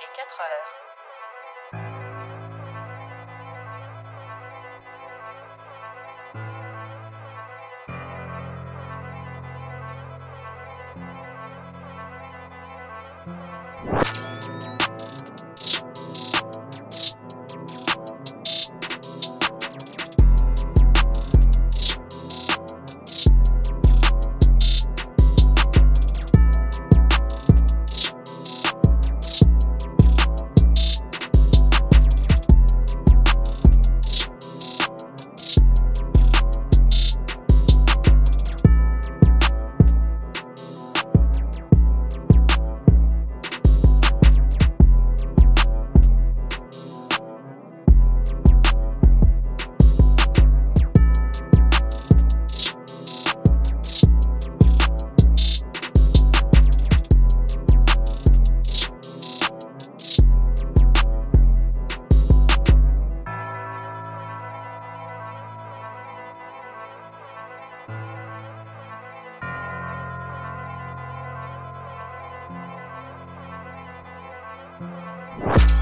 vers 4 heures. Bye.